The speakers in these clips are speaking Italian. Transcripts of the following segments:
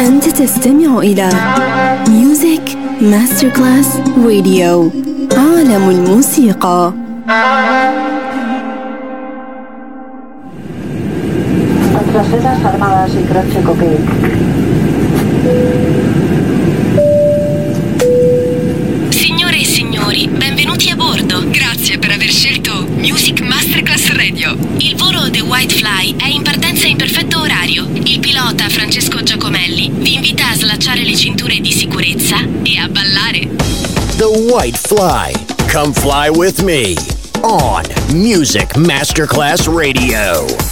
أنت تستمع إلى ميوزك ماستركلاس راديو عالم الموسيقى Contrasedas Signore e signori, benvenuti a bordo. Grazie per aver scelto Music Masterclass Radio. Il volo The White Fly è in partenza in perfetto orario. Il pilota Francesco Giacomelli vi invita a slacciare le cinture di sicurezza e a ballare. The White Fly. Come fly with me. On Music Masterclass Radio.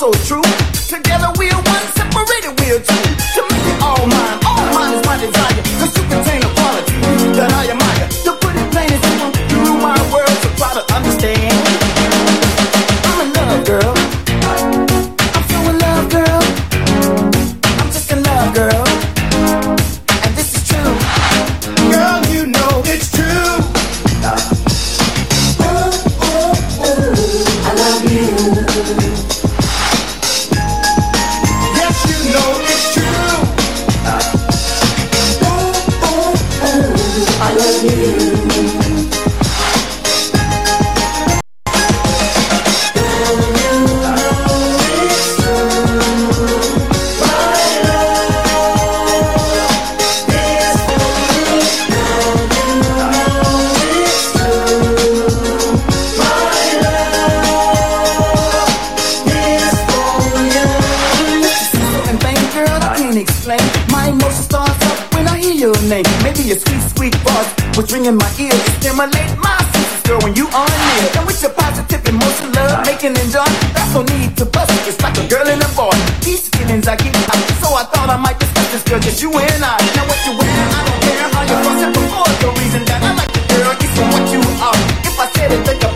so true. your sweet, sweet voice was ringing my ear. Stimulate my senses, girl, when you on it. And with your positive emotion, love, making and joy, that's no need to bust just It's like a girl and a boy. These feelings I get so I thought I might discuss this girl, just you and I. Now what you wearing, I don't care how you're fussing before. The reason that I like the girl is from what you are. If I said it, think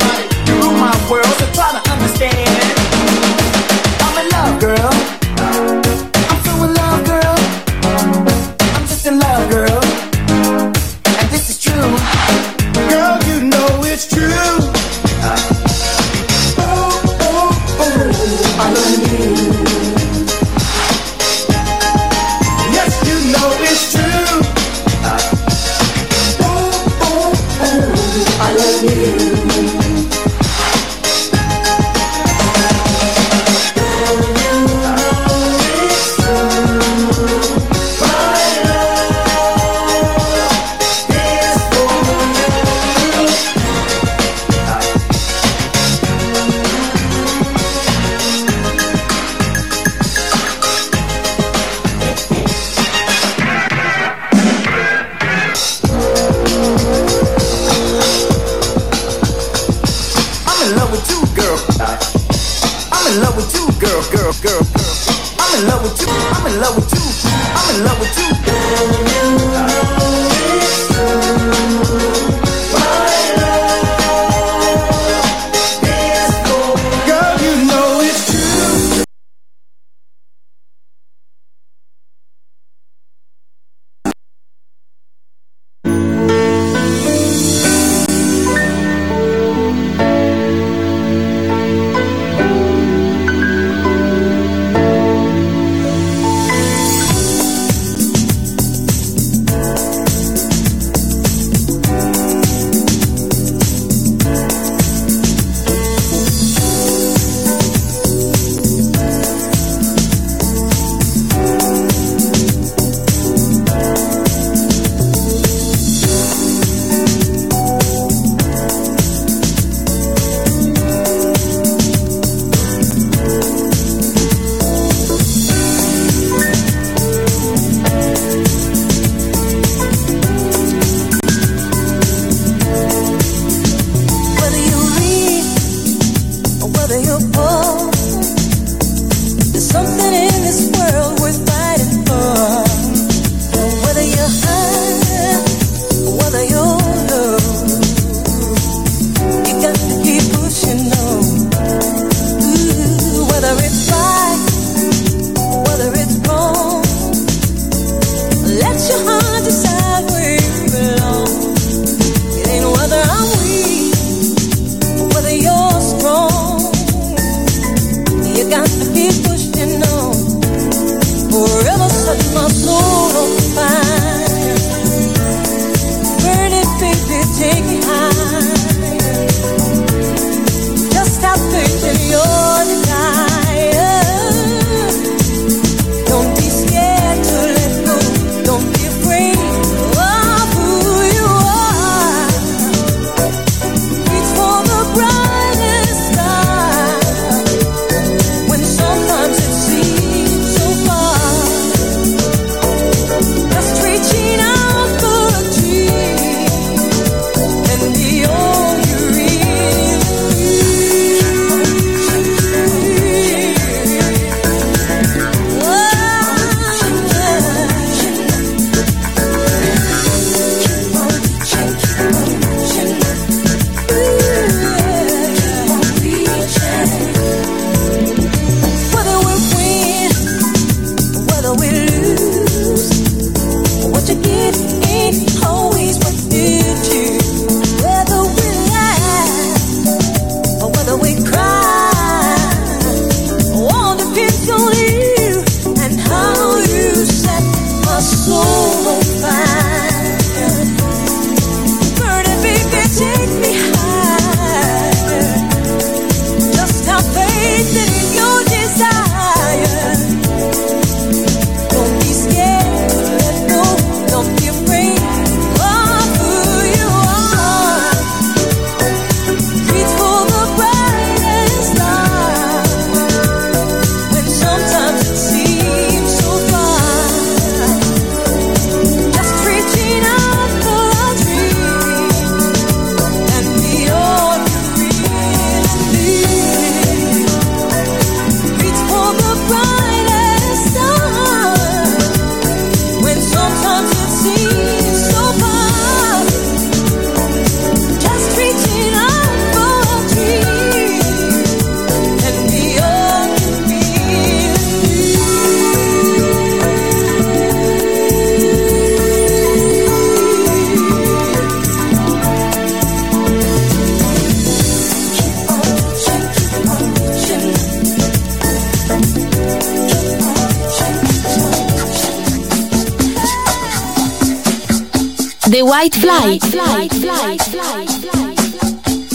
White Fly.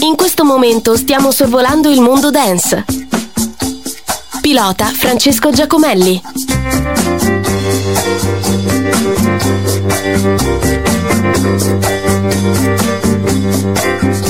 In questo momento stiamo sorvolando il mondo dance. Pilota Francesco Giacomelli. Thank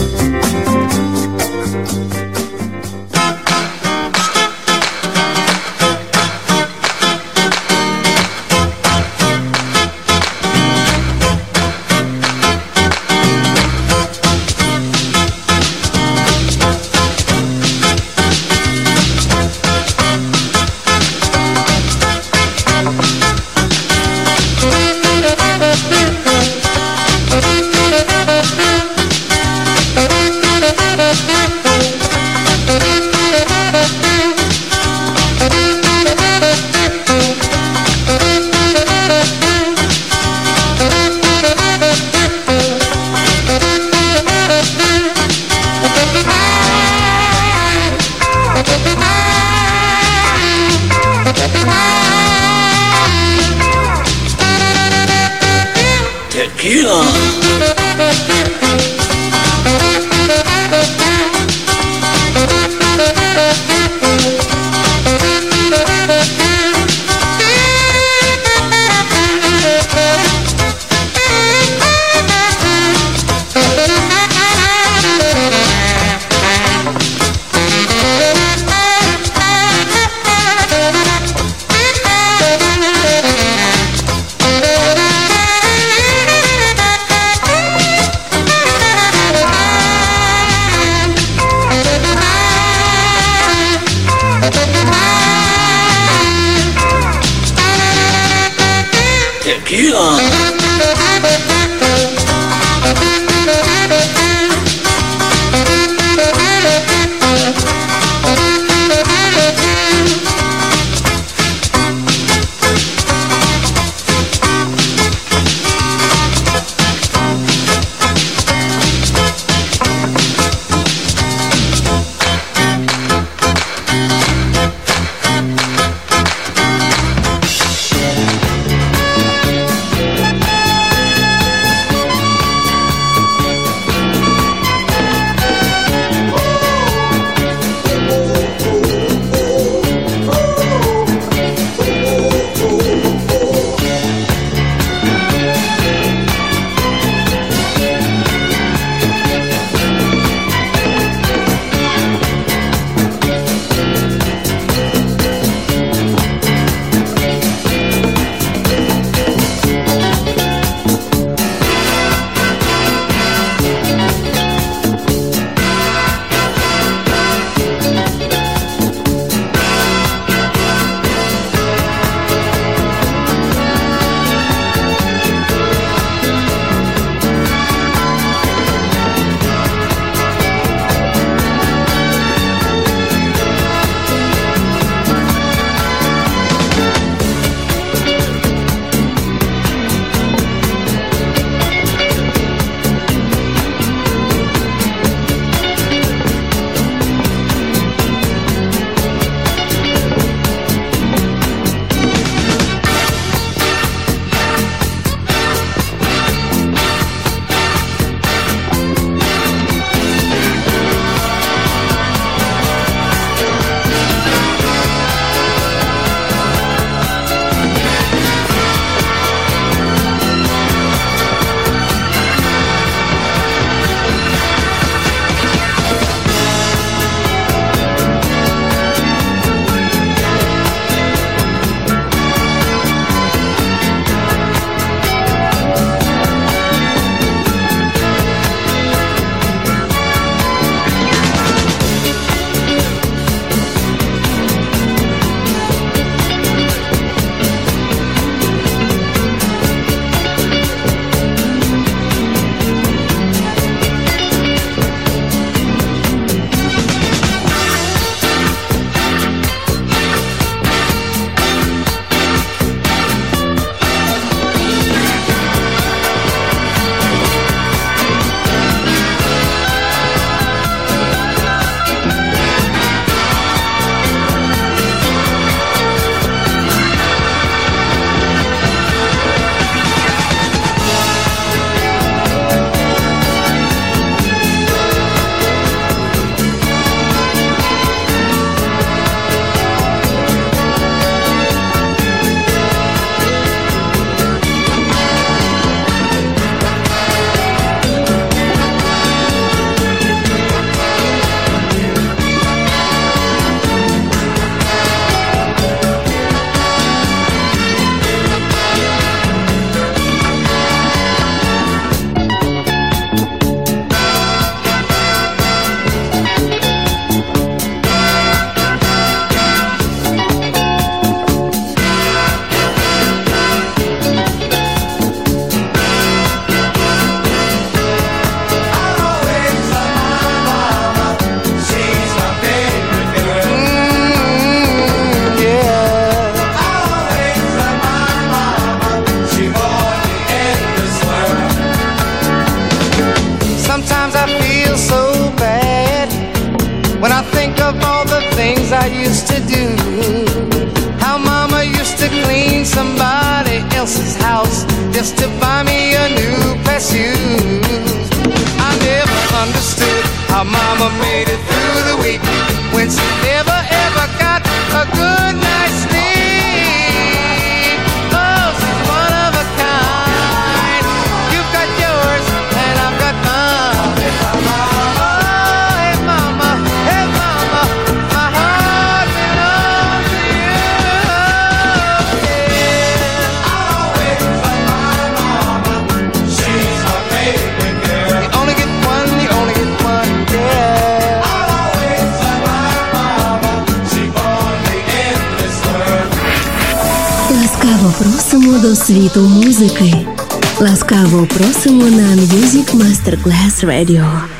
Radio.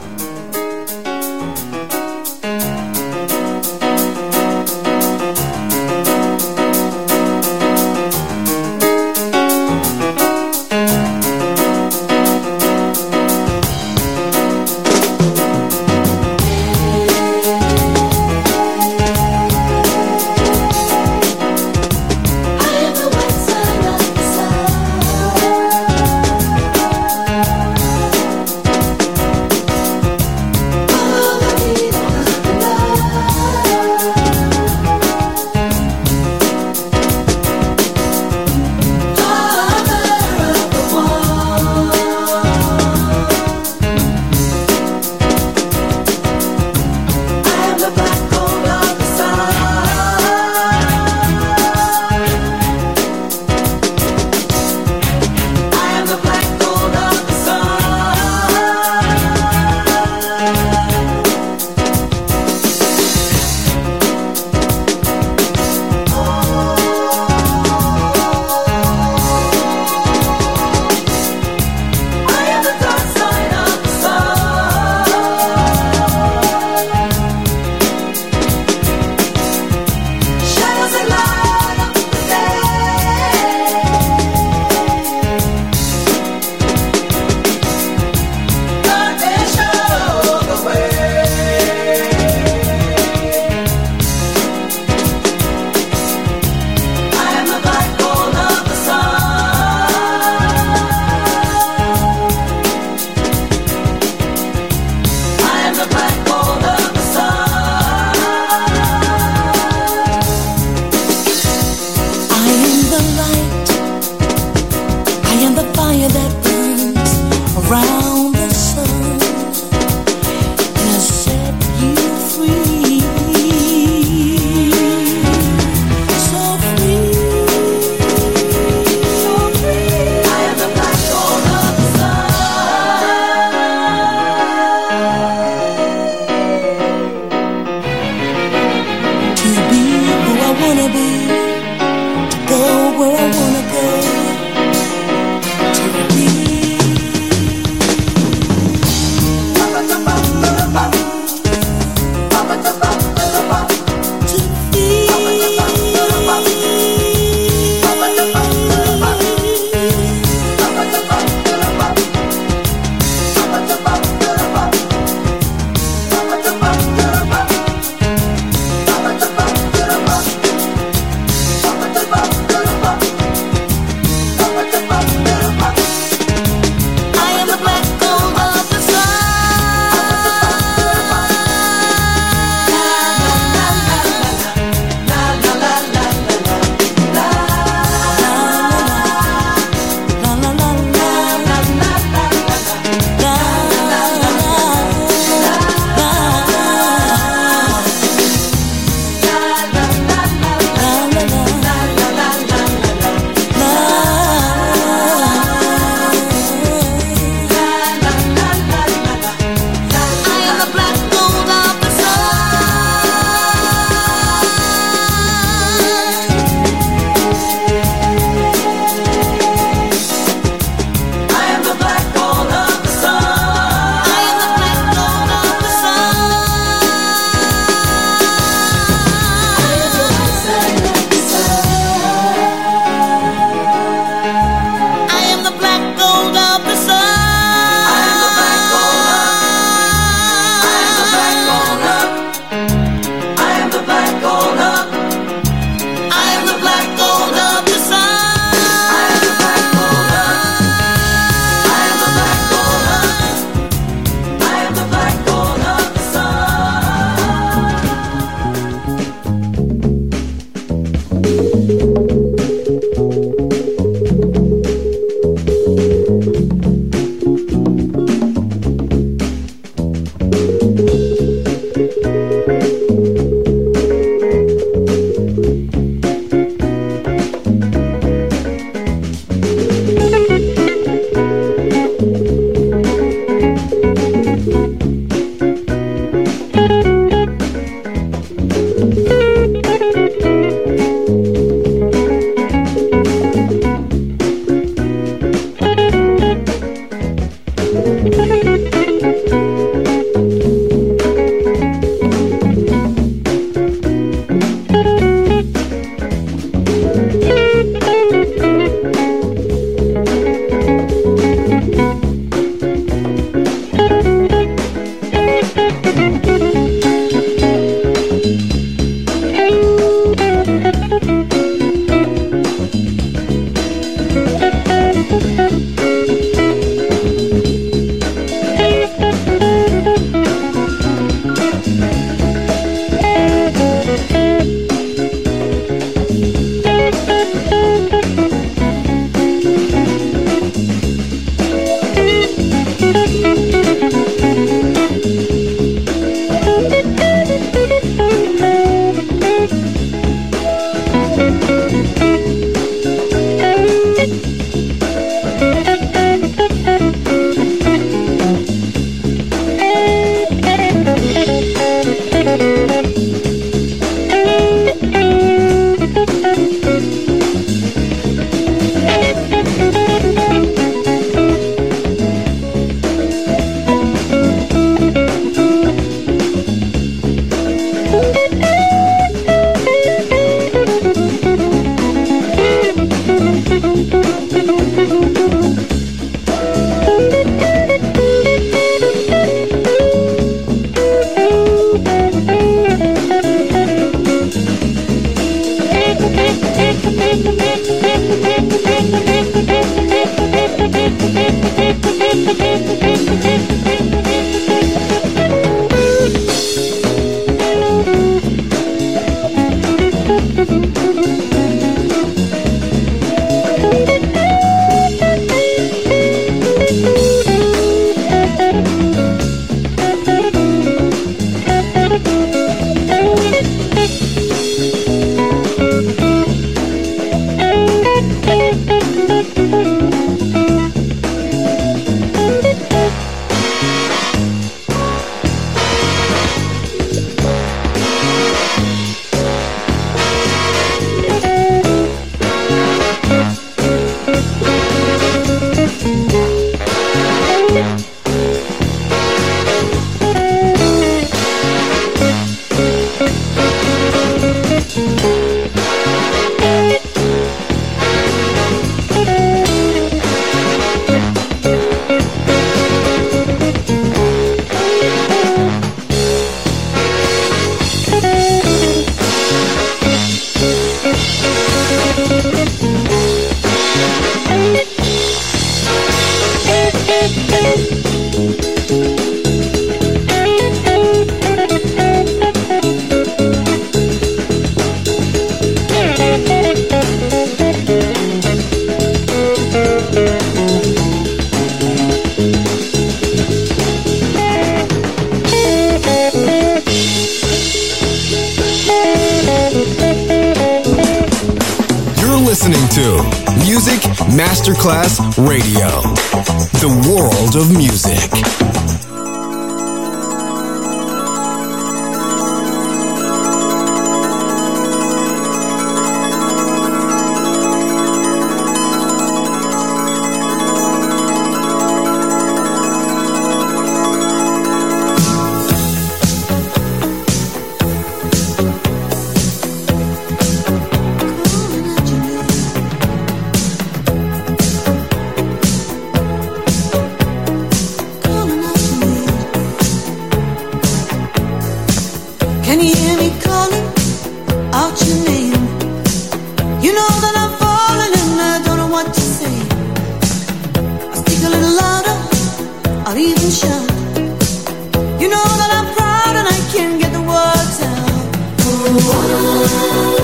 Ooh.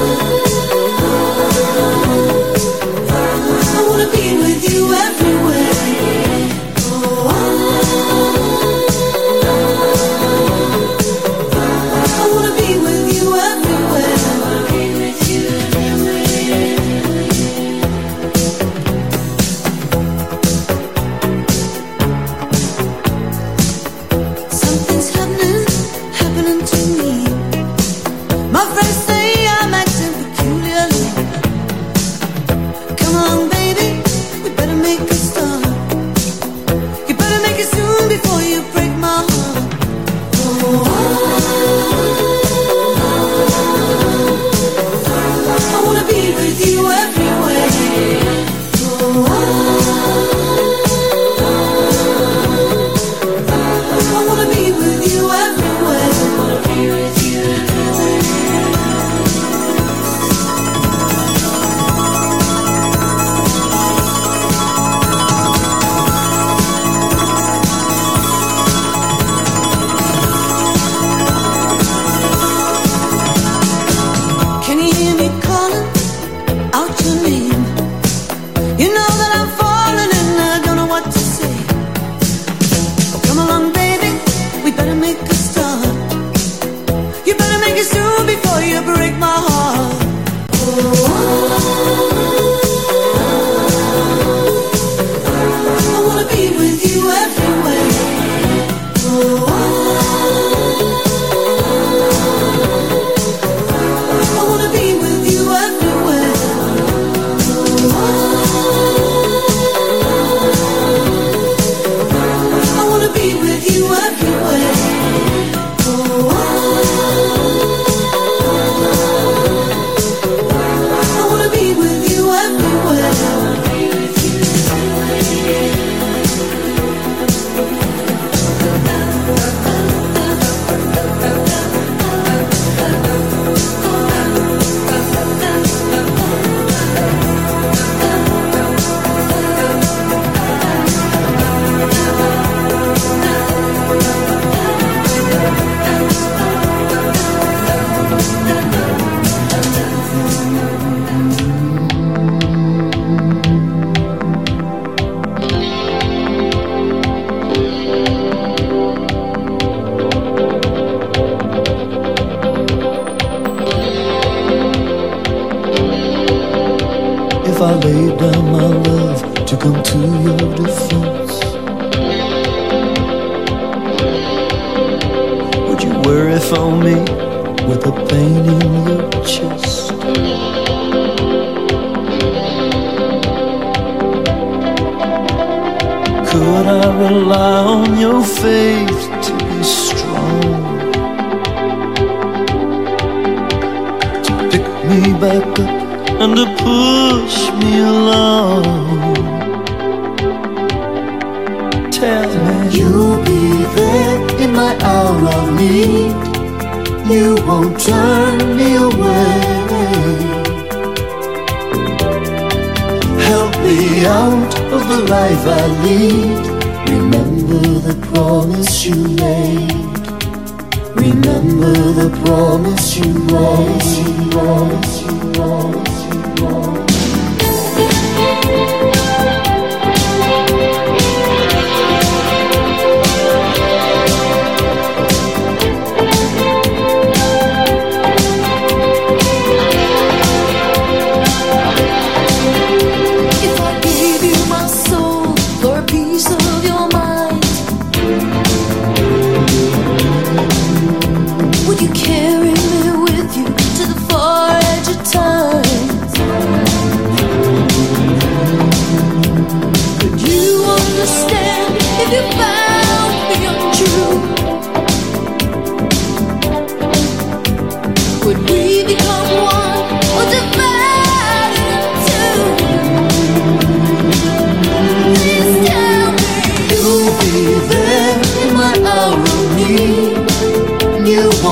Remember the promise you promised, you promised, you promised, you promised.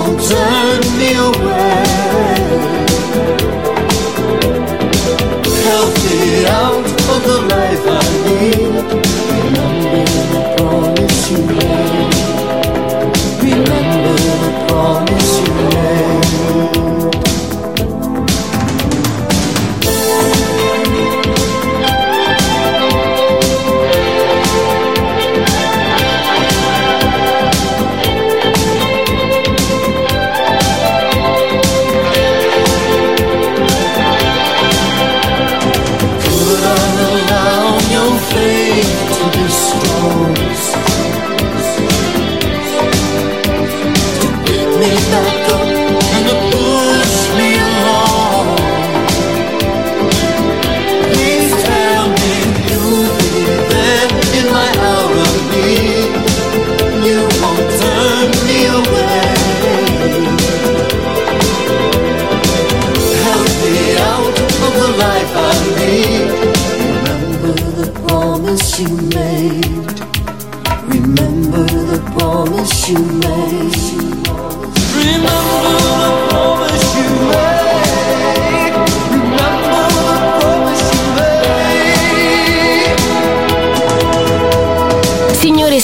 turn me away.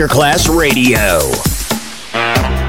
Masterclass Radio.